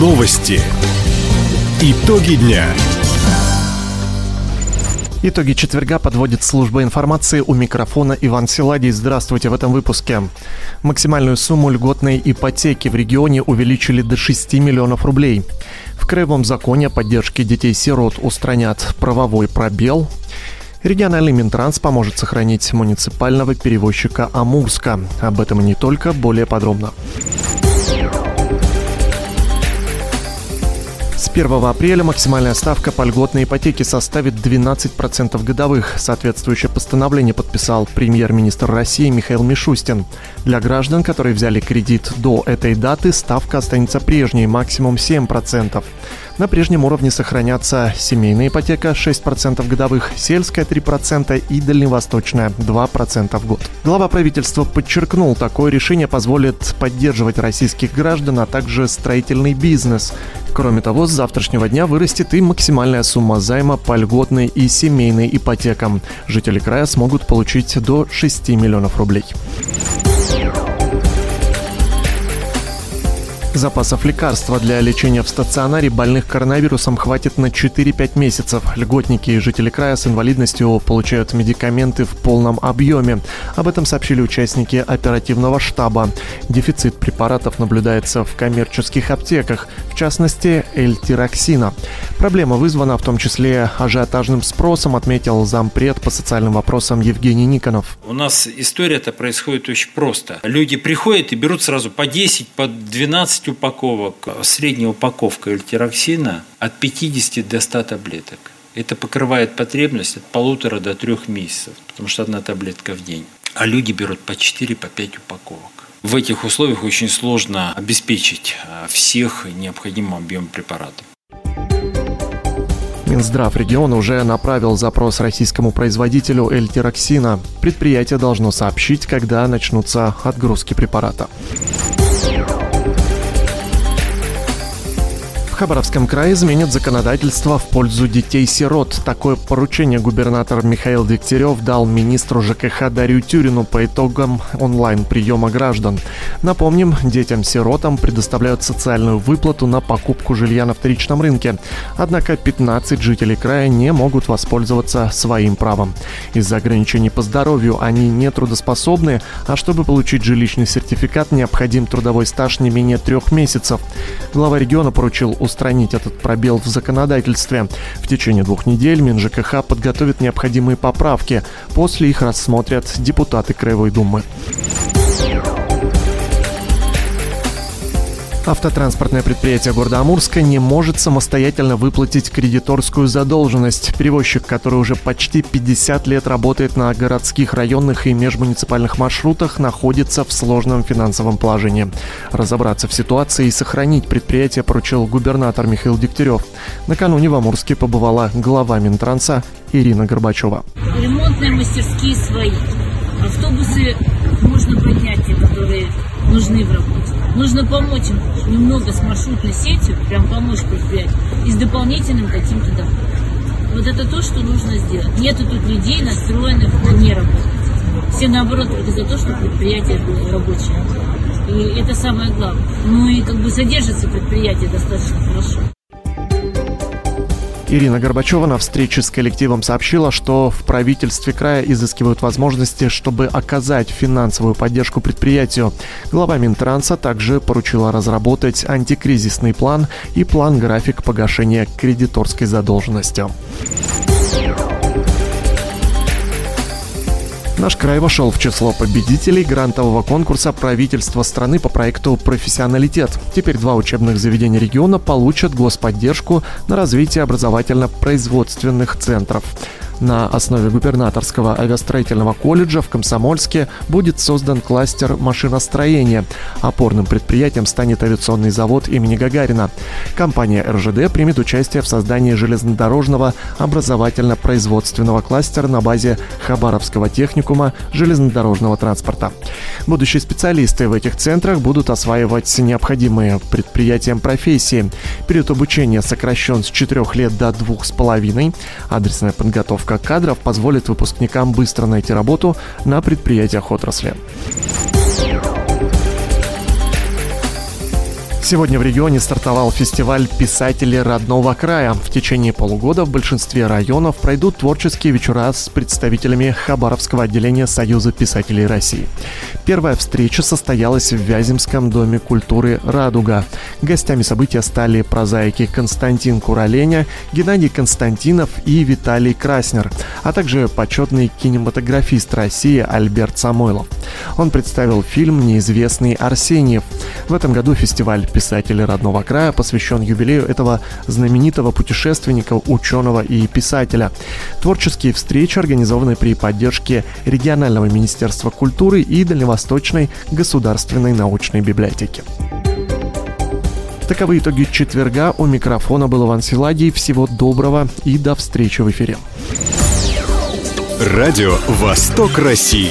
Новости. Итоги дня. Итоги четверга подводит служба информации у микрофона Иван Силадий. Здравствуйте в этом выпуске. Максимальную сумму льготной ипотеки в регионе увеличили до 6 миллионов рублей. В краевом законе о поддержке детей-сирот устранят правовой пробел. Региональный Минтранс поможет сохранить муниципального перевозчика Амурска. Об этом и не только, более подробно. 1 апреля максимальная ставка по льготной ипотеке составит 12% годовых. Соответствующее постановление подписал премьер-министр России Михаил Мишустин. Для граждан, которые взяли кредит до этой даты, ставка останется прежней, максимум 7%. На прежнем уровне сохранятся семейная ипотека 6% годовых, сельская 3% и дальневосточная 2% в год. Глава правительства подчеркнул, такое решение позволит поддерживать российских граждан, а также строительный бизнес. Кроме того, с завтрашнего дня вырастет и максимальная сумма займа по льготной и семейной ипотекам. Жители края смогут получить до 6 миллионов рублей. Запасов лекарства для лечения в стационаре больных коронавирусом хватит на 4-5 месяцев. Льготники и жители края с инвалидностью получают медикаменты в полном объеме. Об этом сообщили участники оперативного штаба. Дефицит препаратов наблюдается в коммерческих аптеках, в частности, эльтироксина. Проблема вызвана в том числе ажиотажным спросом, отметил зампред по социальным вопросам Евгений Никонов. У нас история это происходит очень просто. Люди приходят и берут сразу по 10, по 12 15 упаковок, средняя упаковка эльтироксина от 50 до 100 таблеток. Это покрывает потребность от полутора до трех месяцев, потому что одна таблетка в день. А люди берут по 4, по 5 упаковок. В этих условиях очень сложно обеспечить а, всех необходимым объемом препаратов. Минздрав региона уже направил запрос российскому производителю эльтироксина. Предприятие должно сообщить, когда начнутся отгрузки препарата. Хабаровском крае изменит законодательство в пользу детей-сирот. Такое поручение губернатор Михаил Дегтярев дал министру ЖКХ Дарью Тюрину по итогам онлайн-приема граждан. Напомним, детям-сиротам предоставляют социальную выплату на покупку жилья на вторичном рынке. Однако 15 жителей края не могут воспользоваться своим правом. Из-за ограничений по здоровью они не трудоспособны, а чтобы получить жилищный сертификат, необходим трудовой стаж не менее трех месяцев. Глава региона поручил устранить этот пробел в законодательстве. В течение двух недель МинЖКХ подготовит необходимые поправки. После их рассмотрят депутаты Краевой Думы. Автотранспортное предприятие города Амурска не может самостоятельно выплатить кредиторскую задолженность. Перевозчик, который уже почти 50 лет работает на городских, районных и межмуниципальных маршрутах, находится в сложном финансовом положении. Разобраться в ситуации и сохранить предприятие поручил губернатор Михаил Дегтярев. Накануне в Амурске побывала глава Минтранса Ирина Горбачева. Ремонтные мастерские свои. Автобусы можно поднять, те, которые нужны в работе. Нужно помочь им немного с маршрутной сетью, прям помочь предприятию, и с дополнительным каким-то доходом. Вот это то, что нужно сделать. Нету тут людей, настроенных на не работать. Все наоборот только за то, чтобы предприятие было рабочее. И это самое главное. Ну и как бы содержится предприятие достаточно хорошо. Ирина Горбачева на встрече с коллективом сообщила, что в правительстве края изыскивают возможности, чтобы оказать финансовую поддержку предприятию. Глава Минтранса также поручила разработать антикризисный план и план-график погашения кредиторской задолженности. Наш край вошел в число победителей грантового конкурса правительства страны по проекту «Профессионалитет». Теперь два учебных заведения региона получат господдержку на развитие образовательно-производственных центров. На основе губернаторского авиастроительного колледжа в Комсомольске будет создан кластер машиностроения. Опорным предприятием станет авиационный завод имени Гагарина. Компания РЖД примет участие в создании железнодорожного образовательно-производственного кластера на базе Хабаровского техникума железнодорожного транспорта. Будущие специалисты в этих центрах будут осваивать необходимые предприятиям профессии. Период обучения сокращен с 4 лет до 2,5. Адресная подготовка кадров позволит выпускникам быстро найти работу на предприятиях отрасли. Сегодня в регионе стартовал фестиваль писателей родного края. В течение полугода в большинстве районов пройдут творческие вечера с представителями Хабаровского отделения Союза писателей России. Первая встреча состоялась в Вяземском доме культуры «Радуга». Гостями события стали прозаики Константин Кураленя, Геннадий Константинов и Виталий Краснер, а также почетный кинематографист России Альберт Самойлов. Он представил фильм «Неизвестный Арсеньев». В этом году фестиваль писателей родного края посвящен юбилею этого знаменитого путешественника, ученого и писателя. Творческие встречи организованы при поддержке регионального министерства культуры и Дальневосточной государственной научной библиотеки. Таковы итоги четверга. У микрофона был Иван Силадий. Всего доброго и до встречи в эфире. Радио «Восток России».